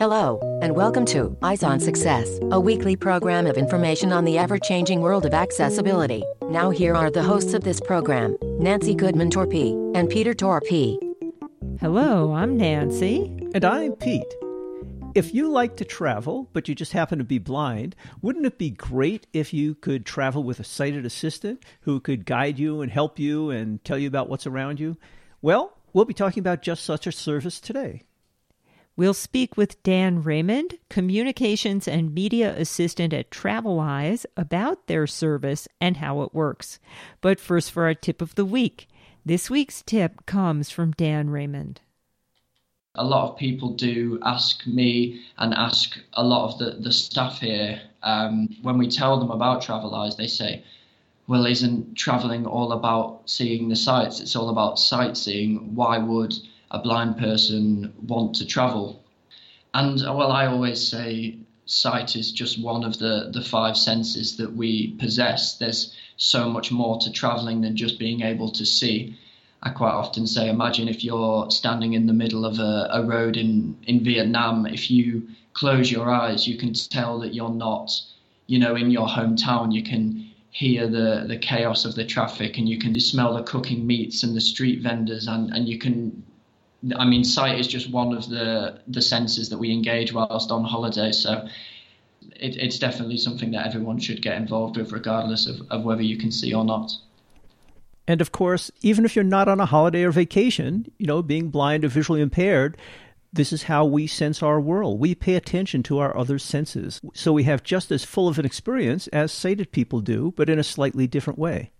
Hello, and welcome to Eyes on Success, a weekly program of information on the ever changing world of accessibility. Now, here are the hosts of this program Nancy Goodman Torpey and Peter Torpey. Hello, I'm Nancy. And I'm Pete. If you like to travel, but you just happen to be blind, wouldn't it be great if you could travel with a sighted assistant who could guide you and help you and tell you about what's around you? Well, we'll be talking about just such a service today. We'll speak with Dan Raymond, Communications and Media Assistant at Traveleyes, about their service and how it works. But first, for our tip of the week. This week's tip comes from Dan Raymond. A lot of people do ask me and ask a lot of the, the staff here um, when we tell them about Traveleyes, they say, well, isn't traveling all about seeing the sights? It's all about sightseeing. Why would a blind person want to travel. And uh, well, I always say sight is just one of the, the five senses that we possess. There's so much more to traveling than just being able to see. I quite often say, imagine if you're standing in the middle of a, a road in, in Vietnam, if you close your eyes, you can tell that you're not, you know, in your hometown. You can hear the, the chaos of the traffic and you can smell the cooking meats and the street vendors and, and you can I mean, sight is just one of the the senses that we engage whilst on holiday. So it, it's definitely something that everyone should get involved with, regardless of, of whether you can see or not. And of course, even if you're not on a holiday or vacation, you know, being blind or visually impaired, this is how we sense our world. We pay attention to our other senses. So we have just as full of an experience as sighted people do, but in a slightly different way.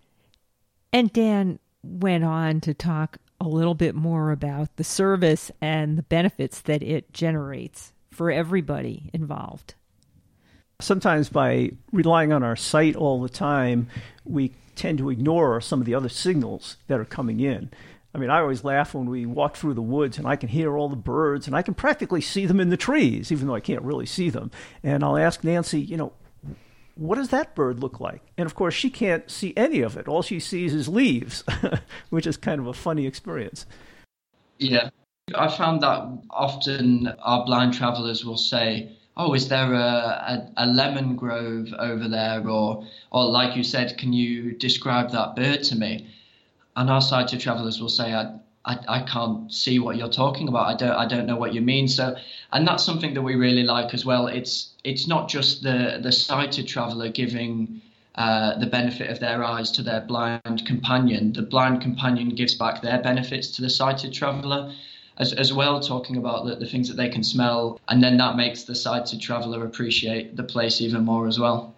And Dan went on to talk a little bit more about the service and the benefits that it generates for everybody involved. Sometimes by relying on our sight all the time, we tend to ignore some of the other signals that are coming in. I mean, I always laugh when we walk through the woods and I can hear all the birds and I can practically see them in the trees, even though I can't really see them. And I'll ask Nancy, you know, what does that bird look like? And of course, she can't see any of it. All she sees is leaves, which is kind of a funny experience. Yeah. I found that often our blind travelers will say, Oh, is there a, a, a, lemon grove over there? Or, or, like you said, can you describe that bird to me? And our sighted travelers will say, I, I, I can't see what you're talking about. I don't I don't know what you mean. So, and that's something that we really like as well. It's it's not just the the sighted traveller giving uh, the benefit of their eyes to their blind companion. The blind companion gives back their benefits to the sighted traveller. As, as well, talking about the, the things that they can smell, and then that makes the sighted traveller appreciate the place even more as well.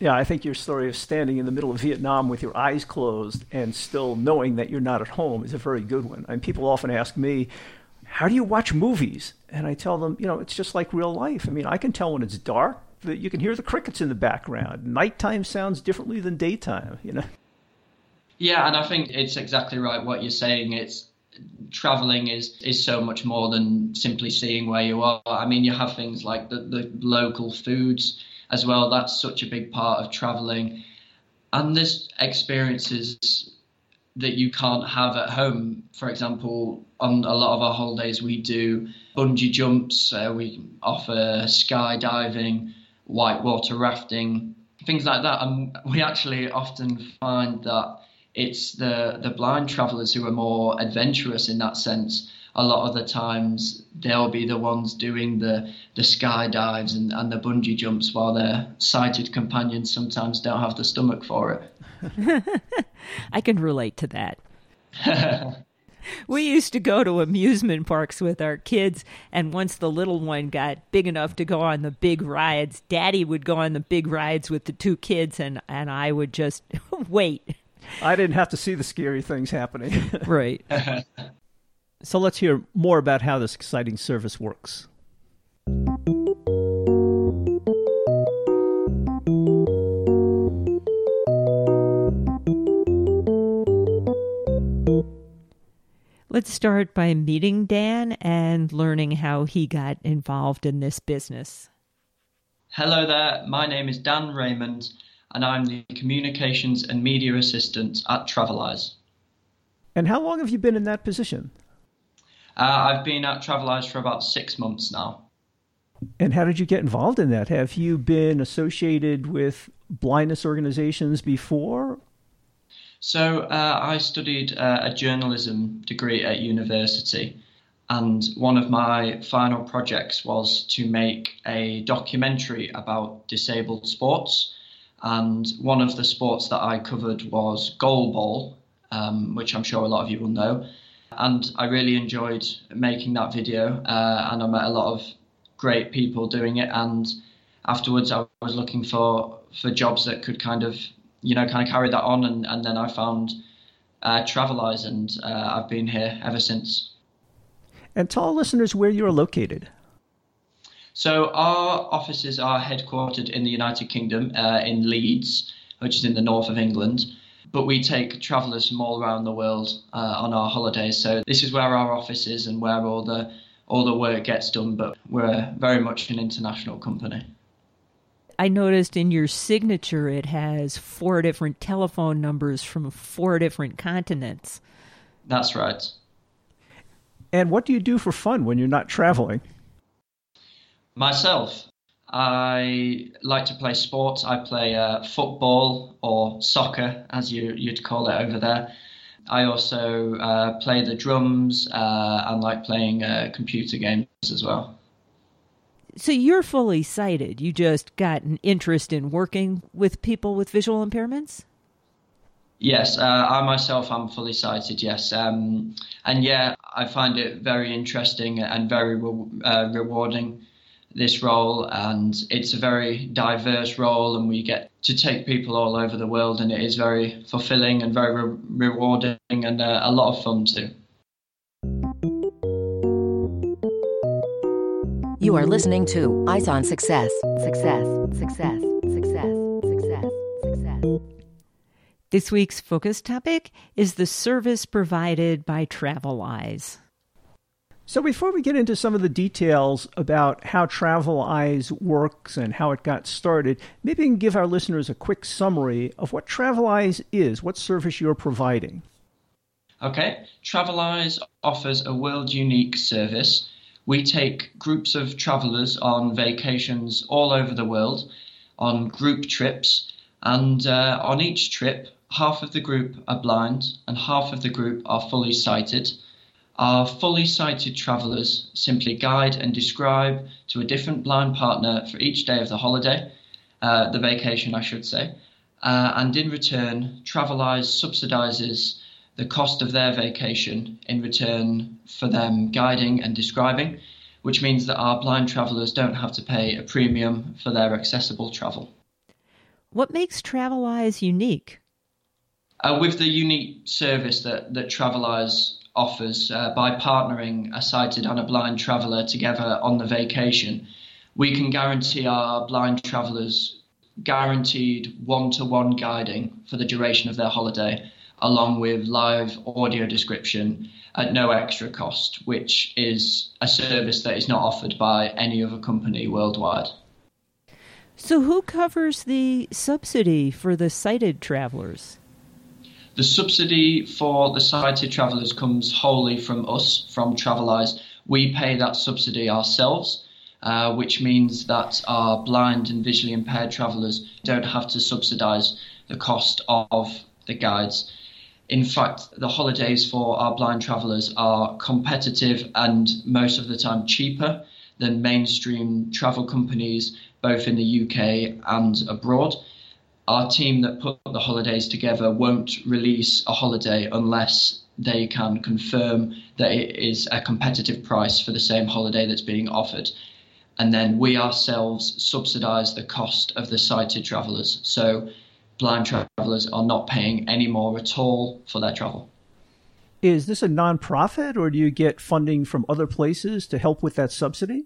Yeah, I think your story of standing in the middle of Vietnam with your eyes closed and still knowing that you're not at home is a very good one. And people often ask me, how do you watch movies? And I tell them, you know, it's just like real life. I mean, I can tell when it's dark that you can hear the crickets in the background. Nighttime sounds differently than daytime, you know. Yeah, and I think it's exactly right what you're saying. It's traveling is is so much more than simply seeing where you are. I mean, you have things like the, the local foods as well. That's such a big part of traveling. And there's experiences that you can't have at home. For example, on a lot of our holidays, we do bungee jumps, uh, we offer skydiving, whitewater rafting, things like that. And we actually often find that it's the, the blind travelers who are more adventurous in that sense a lot of the times they'll be the ones doing the the skydives and, and the bungee jumps while their sighted companions sometimes don't have the stomach for it. I can relate to that. we used to go to amusement parks with our kids, and once the little one got big enough to go on the big rides, Daddy would go on the big rides with the two kids, and, and I would just wait. I didn't have to see the scary things happening. right. So let's hear more about how this exciting service works. Let's start by meeting Dan and learning how he got involved in this business. Hello there, my name is Dan Raymond, and I'm the Communications and Media Assistant at Traveleyes. And how long have you been in that position? Uh, I've been at Traveleyes for about six months now. And how did you get involved in that? Have you been associated with blindness organizations before? So uh, I studied uh, a journalism degree at university, and one of my final projects was to make a documentary about disabled sports. And one of the sports that I covered was goalball, um, which I'm sure a lot of you will know. And I really enjoyed making that video, uh, and I met a lot of great people doing it. And afterwards, I was looking for for jobs that could kind of, you know, kind of carry that on. And, and then I found uh, Traveleyes, and uh, I've been here ever since. And tell listeners where you're located. So our offices are headquartered in the United Kingdom, uh, in Leeds, which is in the north of England. But we take travellers from all around the world uh, on our holidays. So this is where our office is and where all the all the work gets done. But we're very much an international company. I noticed in your signature it has four different telephone numbers from four different continents. That's right. And what do you do for fun when you're not traveling? Myself, I like to play sports. I play uh, football or soccer, as you, would call it over there. I also uh, play the drums uh, and like playing uh, computer games as well. So you're fully sighted. You just got an interest in working with people with visual impairments? Yes, uh, I myself am fully sighted. Yes, um, and yeah, I find it very interesting and very re- uh, rewarding. This role, and it's a very diverse role, and we get to take people all over the world, and it is very fulfilling and very re- rewarding and uh, a lot of fun too. You are listening to Eyes on Success. Success. Success. Success. Success. Success. This week's focus topic is the service provided by Traveleyes. So, before we get into some of the details about how Traveleyes works and how it got started, maybe you can give our listeners a quick summary of what Traveleyes is, what service you're providing. Okay, Traveleyes offers a world unique service. We take groups of travelers on vacations all over the world, on group trips, and uh, on each trip, half of the group are blind and half of the group are fully sighted. Our fully sighted travellers simply guide and describe to a different blind partner for each day of the holiday, uh, the vacation, I should say, uh, and in return, Traveleyes subsidises the cost of their vacation in return for them guiding and describing, which means that our blind travellers don't have to pay a premium for their accessible travel. What makes Traveleyes unique? Uh, with the unique service that, that Traveleyes offers uh, by partnering a sighted and a blind traveller together on the vacation, we can guarantee our blind travellers guaranteed one to one guiding for the duration of their holiday, along with live audio description at no extra cost, which is a service that is not offered by any other company worldwide. So, who covers the subsidy for the sighted travelers? The subsidy for the sighted travellers comes wholly from us, from Traveleyes. We pay that subsidy ourselves, uh, which means that our blind and visually impaired travellers don't have to subsidise the cost of the guides. In fact, the holidays for our blind travellers are competitive and most of the time cheaper than mainstream travel companies, both in the UK and abroad our team that put the holidays together won't release a holiday unless they can confirm that it is a competitive price for the same holiday that's being offered. And then we ourselves subsidise the cost of the sighted travellers. So blind travellers are not paying any more at all for their travel. Is this a non-profit or do you get funding from other places to help with that subsidy?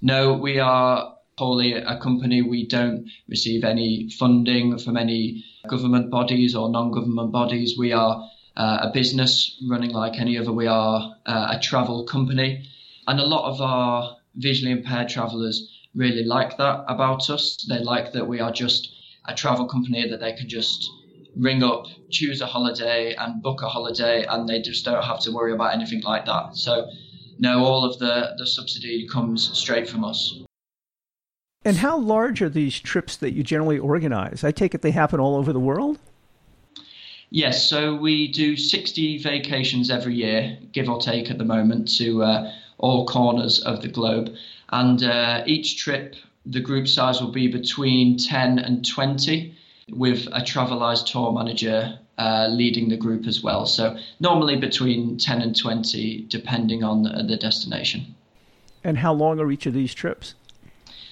No, we are wholly a company. We don't receive any funding from any government bodies or non government bodies. We are uh, a business running like any other. We are uh, a travel company. And a lot of our visually impaired travelers really like that about us. They like that we are just a travel company that they can just ring up, choose a holiday, and book a holiday, and they just don't have to worry about anything like that. So no, all of the, the subsidy comes straight from us. And how large are these trips that you generally organize? I take it they happen all over the world? Yes, so we do 60 vacations every year, give or take at the moment, to uh, all corners of the globe. And uh, each trip, the group size will be between 10 and 20, with a Traveleyes tour manager uh, leading the group as well. So normally between 10 and 20, depending on the, the destination. And how long are each of these trips?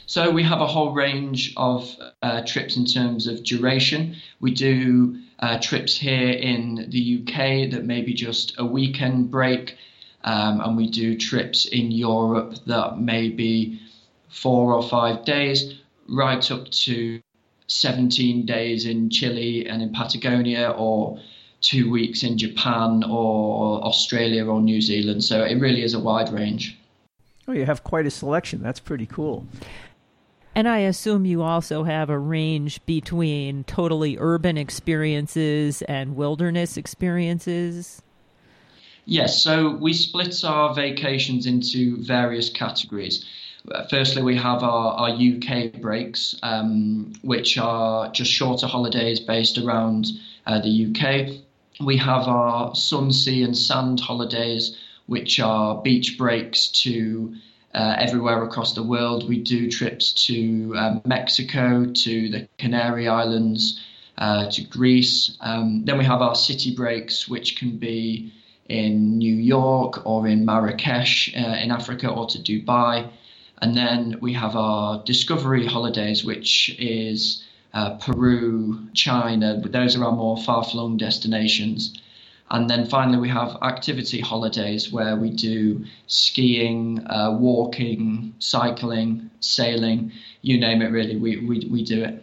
So we have a whole range of uh, trips in terms of duration. We do uh, trips here in the UK that may be just a weekend break, um, and we do trips in Europe that may be four or five days, right up to 17 days in Chile and in Patagonia, or two weeks in Japan or Australia or New Zealand. So it really is a wide range. Oh, you have quite a selection. That's pretty cool. And I assume you also have a range between totally urban experiences and wilderness experiences. Yes, so we split our vacations into various categories. Firstly, we have our, our UK breaks, um, which are just shorter holidays based around uh, the UK. We have our sun, sea, and sand holidays, which are beach breaks to uh, everywhere across the world. We do trips to um, Mexico, to the Canary Islands, uh, to Greece. Um, then we have our city breaks, which can be in New York or in Marrakesh uh, in Africa or to Dubai. And then we have our discovery holidays, which is uh, Peru, China. Those are our more far flung destinations. And then finally, we have activity holidays where we do skiing, uh, walking, cycling, sailing, you name it, really, we, we, we do it.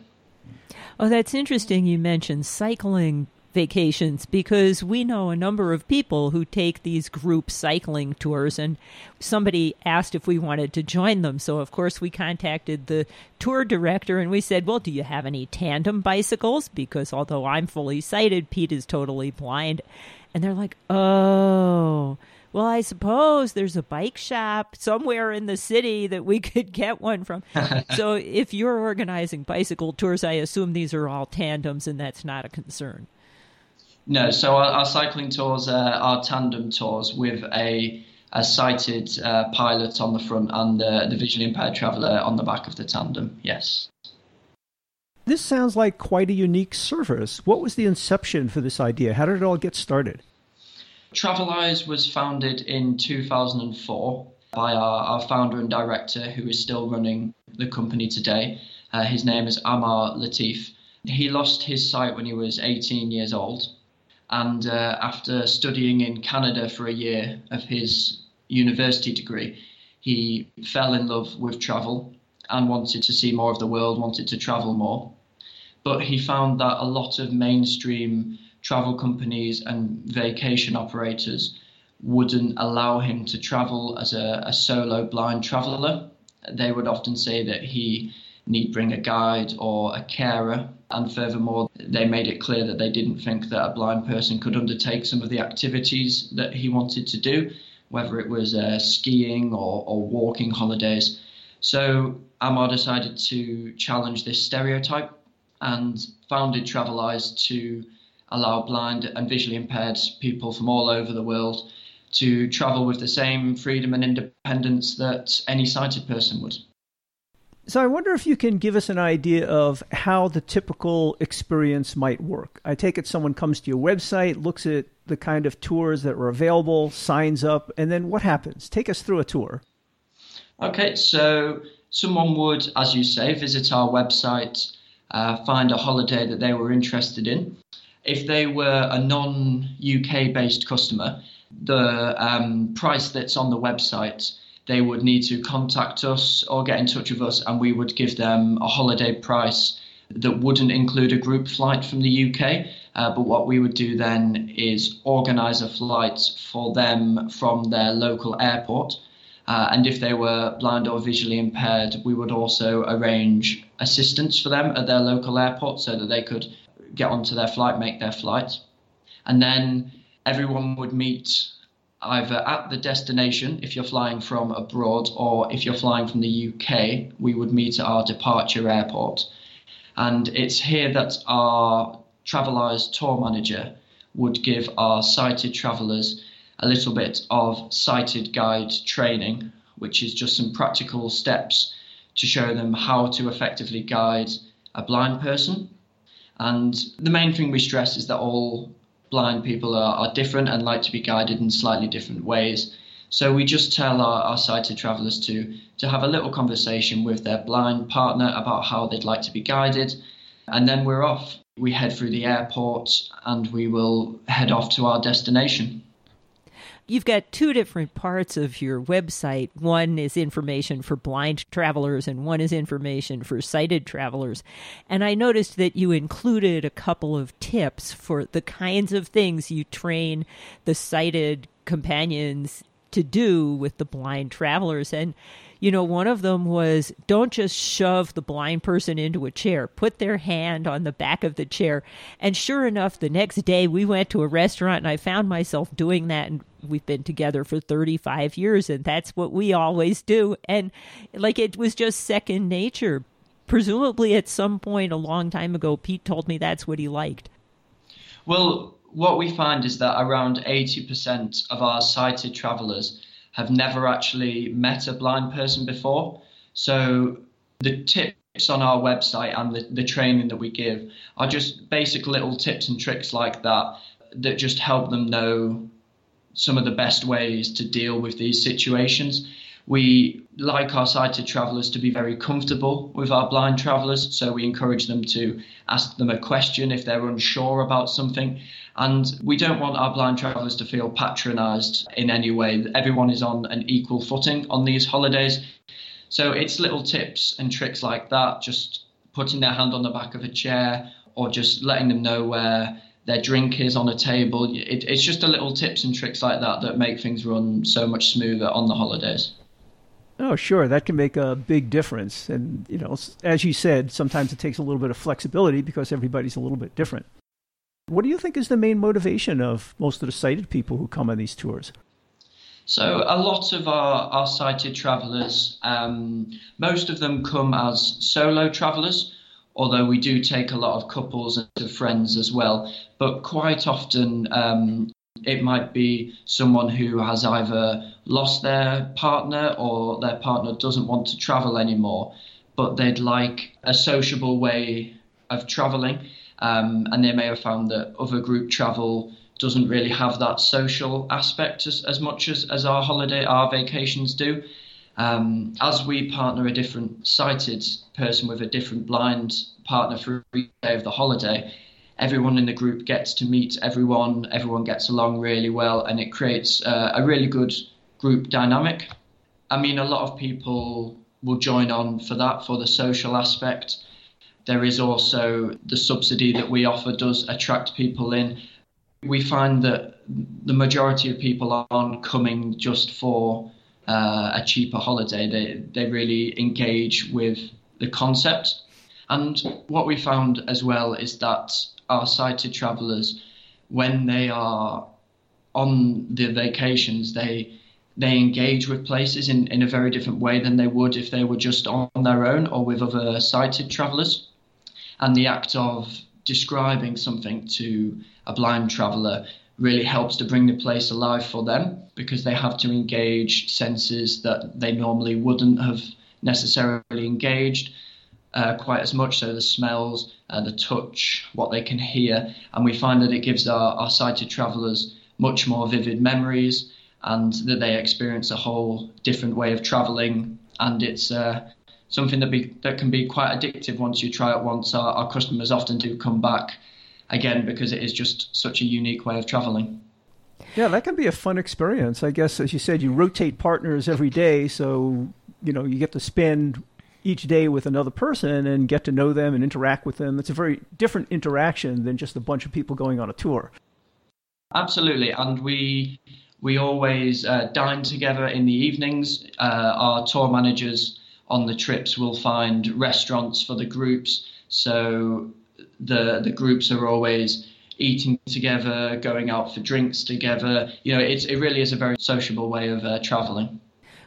Oh, that's interesting. You mentioned cycling vacations because we know a number of people who take these group cycling tours and somebody asked if we wanted to join them so of course we contacted the tour director and we said well do you have any tandem bicycles because although I'm fully sighted Pete is totally blind and they're like oh well, I suppose there's a bike shop somewhere in the city that we could get one from. so if you're organizing bicycle tours, I assume these are all tandems and that's not a concern. No, so our, our cycling tours uh, are tandem tours with a, a sighted uh, pilot on the front and uh, the visually impaired traveller on the back of the tandem, yes. This sounds like quite a unique service. What was the inception for this idea? How did it all get started? Traveleyes was founded in 2004 by our, our founder and director, who is still running the company today. Uh, his name is Amar Latif. He lost his sight when he was 18 years old and uh, after studying in Canada for a year of his university degree, he fell in love with travel and wanted to see more of the world, wanted to travel more. But he found that a lot of mainstream travel companies and vacation operators wouldn't allow him to travel as a, a solo blind traveler. They would often say that he need bring a guide or a carer and furthermore, they made it clear that they didn't think that a blind person could undertake some of the activities that he wanted to do, whether it was uh, skiing or, or walking holidays. So Amar decided to challenge this stereotype and founded Traveleyes to allow blind and visually impaired people from all over the world to travel with the same freedom and independence that any sighted person would. So I wonder if you can give us an idea of how the typical experience might work. I take it someone comes to your website, looks at the kind of tours that are available, signs up, and then what happens? Take us through a tour. Okay, so someone would, as you say, visit our website, uh, find a holiday that they were interested in. If they were a non UK based customer, the um, price that's on the website they would need to contact us or get in touch with us, and we would give them a holiday price that wouldn't include a group flight from the UK. Uh, but what we would do then is organise a flight for them from their local airport. Uh, and if they were blind or visually impaired, we would also arrange assistance for them at their local airport so that they could get onto their flight, make their flight. And then everyone would meet either at the destination if you're flying from abroad or if you're flying from the UK, we would meet at our departure airport. And it's here that our Traveleyes tour manager would give our sighted travellers a little bit of sighted guide training, which is just some practical steps to show them how to effectively guide a blind person. And the main thing we stress is that all blind people are, are different and like to be guided in slightly different ways. So we just tell our, our sighted travellers to, to have a little conversation with their blind partner about how they'd like to be guided. And then we're off. We head through the airport and we will head off to our destination. You've got two different parts of your website. One is information for blind travelers, and one is information for sighted travelers. And I noticed that you included a couple of tips for the kinds of things you train the sighted companions to do with the blind travelers. And you know, one of them was don't just shove the blind person into a chair, put their hand on the back of the chair. And sure enough, the next day we went to a restaurant and I found myself doing that. And we've been together for 35 years, and that's what we always do. And like it was just second nature. Presumably, at some point a long time ago, Pete told me that's what he liked. Well, what we find is that around 80% of our sighted travelers have never actually met a blind person before. So the tips on our website and the, the training that we give are just basic little tips and tricks like that that just help them know some of the best ways to deal with these situations. We like our sighted travellers to be very comfortable with our blind travellers, so we encourage them to ask them a question if they're unsure about something. And we don't want our blind travellers to feel patronised in any way. Everyone is on an equal footing on these holidays. So it's little tips and tricks like that, just putting their hand on the back of a chair or just letting them know where their drink is on a table. It, it's just a little tips and tricks like that that make things run so much smoother on the holidays. Oh, sure. That can make a big difference. And, you know, as you said, sometimes it takes a little bit of flexibility because everybody's a little bit different. What do you think is the main motivation of most of the sighted people who come on these tours? So, a lot of our, our sighted travellers, um, most of them come as solo travellers, although we do take a lot of couples and friends as well. But quite often, um, it might be someone who has either lost their partner or their partner doesn't want to travel anymore, but they'd like a sociable way of traveling. Um, and they may have found that other group travel doesn't really have that social aspect as, as much as, as our holiday, our vacations do. Um, as we partner a different sighted person with a different blind partner for each day of the holiday, everyone in the group gets to meet everyone, everyone gets along really well, and it creates uh, a really good group dynamic. I mean, a lot of people will join on for that, for the social aspect. There is also the subsidy that we offer does attract people in. We find that the majority of people aren't coming just for uh, a cheaper holiday. They they really engage with the concept. And what we found as well is that our sighted travellers, when they are on the vacations, they they engage with places in, in a very different way than they would if they were just on their own or with other sighted travellers and the act of describing something to a blind traveller really helps to bring the place alive for them because they have to engage senses that they normally wouldn't have necessarily engaged uh, quite as much. So the smells, uh, the touch, what they can hear, and we find that it gives our, our sighted travellers much more vivid memories, and that they experience a whole different way of travelling. And it's uh, something that be that can be quite addictive once you try it once. Our, our customers often do come back again because it is just such a unique way of traveling. Yeah, that can be a fun experience. I guess, as you said, you rotate partners every day, so you know you get to spend each day with another person and get to know them and interact with them. It's a very different interaction than just a bunch of people going on a tour. Absolutely, and we we always uh, dine together in the evenings. Uh, our tour managers on the trips will find restaurants for the groups. So the the groups are always eating together, going out for drinks together. You know, it's, it really is a very sociable way of uh, traveling.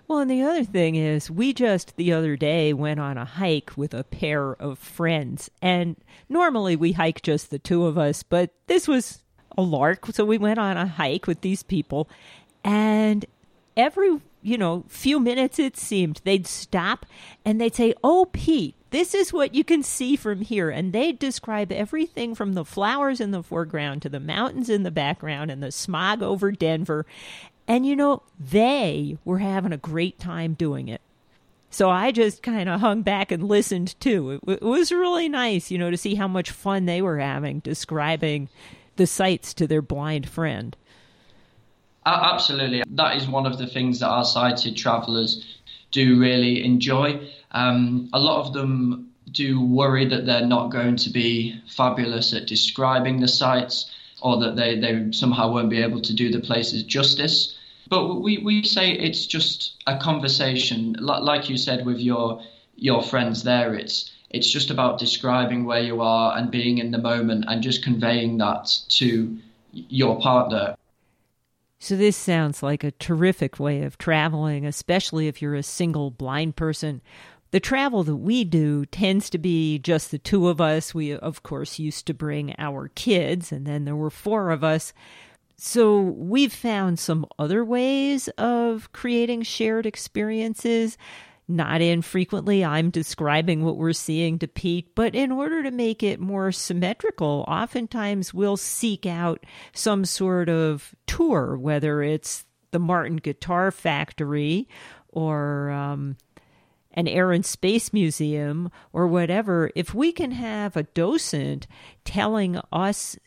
Well, and the other thing is, we just the other day went on a hike with a pair of friends. And normally we hike just the two of us, but this was a lark. So we went on a hike with these people. And every, you know, few minutes it seemed, they'd stop and they'd say, Oh, Pete, this is what you can see from here. And they'd describe everything from the flowers in the foreground to the mountains in the background and the smog over Denver. And you know, they were having a great time doing it. So I just kind of hung back and listened too. It, it, was really nice, you know, to see how much fun they were having describing the sights to their blind friend. Uh, absolutely. That is one of the things that our sighted travelers do really enjoy. Um, a lot of them do worry that they're not going to be fabulous at describing the sights or that they, they somehow won't be able to do the places justice. But we, we say it's just a conversation, like you said with your your friends there. It's it's just about describing where you are and being in the moment and just conveying that to your partner. So this sounds like a terrific way of traveling, especially if you're a single blind person the travel that we do tends to be just the two of us. We, of course, used to bring our kids, and then there were four of us. So we've found some other ways of creating shared experiences. Not infrequently, I'm describing what we're seeing to Pete, but in order to make it more symmetrical, oftentimes we'll seek out some sort of tour, whether it's the Martin Guitar Factory or um, an Air and Space Museum or whatever, if we can have a docent telling us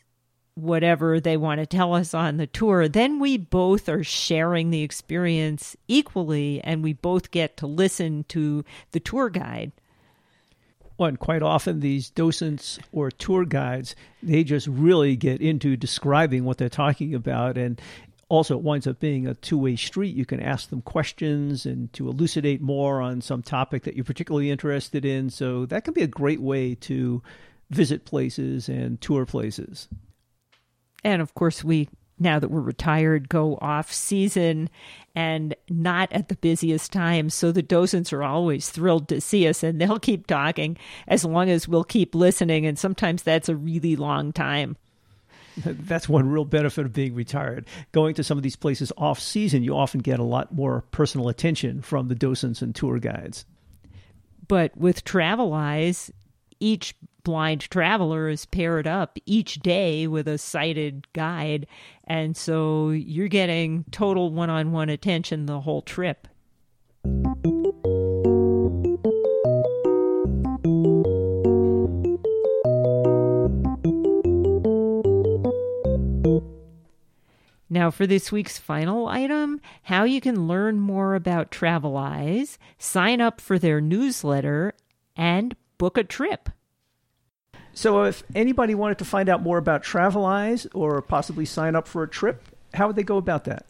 whatever they want to tell us on the tour, then we both are sharing the experience equally and we both get to listen to the tour guide. Well, and quite often these docents or tour guides, they just really get into describing what they're talking about. And also it winds up being a two-way street you can ask them questions and to elucidate more on some topic that you're particularly interested in so that can be a great way to visit places and tour places and of course we now that we're retired go off season and not at the busiest time so the docents are always thrilled to see us and they'll keep talking as long as we'll keep listening and sometimes that's a really long time that's one real benefit of being retired. Going to some of these places off season, you often get a lot more personal attention from the docents and tour guides. But with Traveleyes, each blind traveler is paired up each day with a sighted guide. And so you're getting total one on one attention the whole trip. Now, for this week's final item, how you can learn more about Traveleyes, sign up for their newsletter, and book a trip. So, if anybody wanted to find out more about Traveleyes or possibly sign up for a trip, how would they go about that?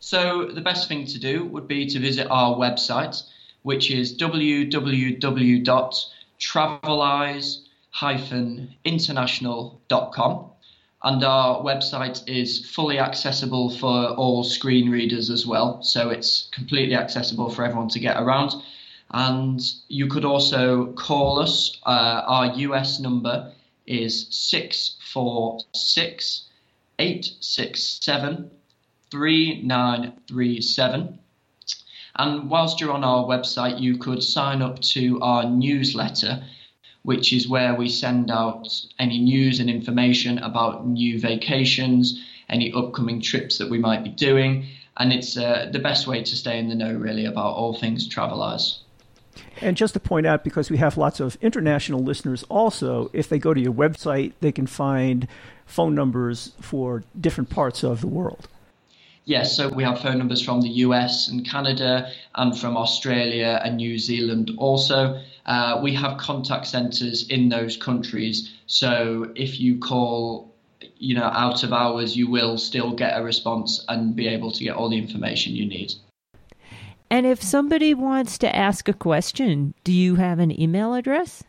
So, the best thing to do would be to visit our website, which is www.traveleyes-international.com and our website is fully accessible for all screen readers as well. So it's completely accessible for everyone to get around. And you could also call us. Uh, our US number is 646 867 3937. And whilst you're on our website, you could sign up to our newsletter which is where we send out any news and information about new vacations, any upcoming trips that we might be doing. And it's uh, the best way to stay in the know, really, about all things Traveleyes. And just to point out, because we have lots of international listeners also, if they go to your website, they can find phone numbers for different parts of the world. Yes, so we have phone numbers from the US and Canada and from Australia and New Zealand also. Uh, we have contact centres in those countries, so if you call, you know, out of hours, you will still get a response and be able to get all the information you need. And if somebody wants to ask a question, do you have an email address?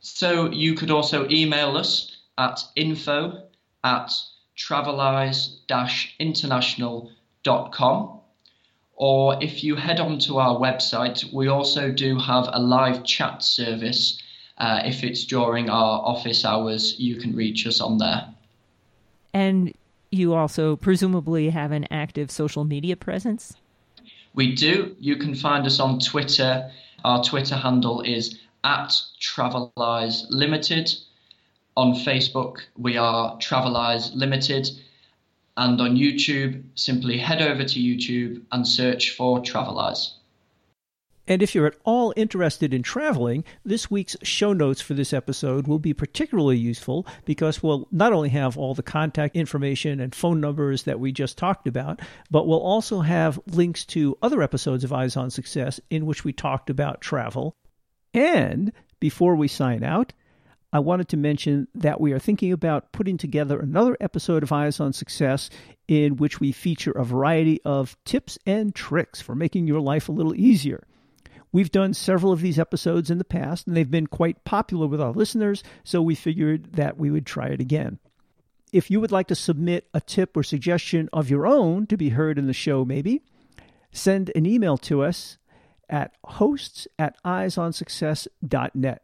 So you could also email us at info at traveleyes-international.com. Or if you head on to our website, we also do have a live chat service. Uh, if it's during our office hours, you can reach us on there. And you also presumably have an active social media presence? We do. You can find us on Twitter. Our Twitter handle is at Traveleyes Limited. On Facebook, we are Traveleyes Limited. And on YouTube, simply head over to YouTube and search for Traveleyes. And if you're at all interested in traveling, this week's show notes for this episode will be particularly useful because we'll not only have all the contact information and phone numbers that we just talked about, but we'll also have links to other episodes of Eyes on Success in which we talked about travel. And before we sign out, I wanted to mention that we are thinking about putting together another episode of Eyes on Success in which we feature a variety of tips and tricks for making your life a little easier. We've done several of these episodes in the past, and they've been quite popular with our listeners, so we figured that we would try it again. If you would like to submit a tip or suggestion of your own to be heard in the show, maybe, send an email to us at hosts at eyesonsuccess.net.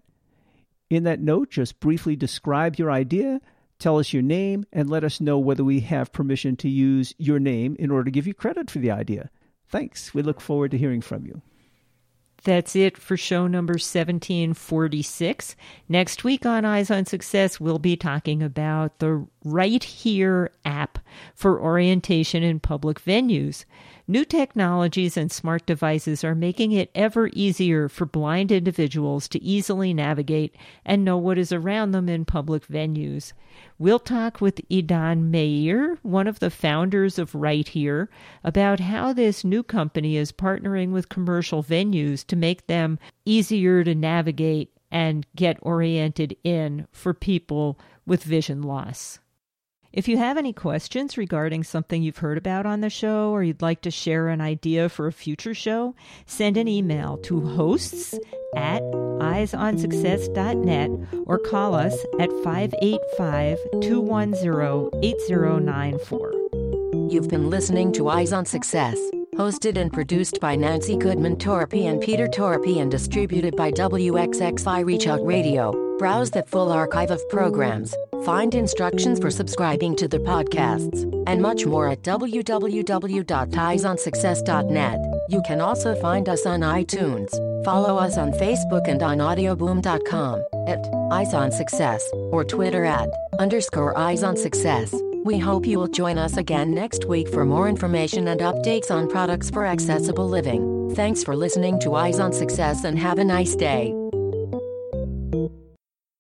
In that note, just briefly describe your idea, tell us your name, and let us know whether we have permission to use your name in order to give you credit for the idea. Thanks. We look forward to hearing from you. That's it for show number 1746. Next week on Eyes on Success, we'll be talking about the RightHear app for orientation in public venues. New technologies and smart devices are making it ever easier for blind individuals to easily navigate and know what is around them in public venues. We'll talk with Idan Meir, one of the founders of RightHear, about how this new company is partnering with commercial venues to make them easier to navigate and get oriented in for people with vision loss. If you have any questions regarding something you've heard about on the show or you'd like to share an idea for a future show, send an email to hosts at eyesonsuccess.net or call us at 585 210 8094. You've been listening to Eyes on Success, hosted and produced by Nancy Goodman Torpey and Peter Torpey and distributed by WXXI Reach Out Radio. Browse the full archive of programs, find instructions for subscribing to the podcasts, and much more at www.eyesonsuccess.net. You can also find us on iTunes. Follow us on Facebook and on audioboom.com at Eyes on Success or Twitter at underscore Eyes on Success. We hope you will join us again next week for more information and updates on products for accessible living. Thanks for listening to Eyes on Success and have a nice day.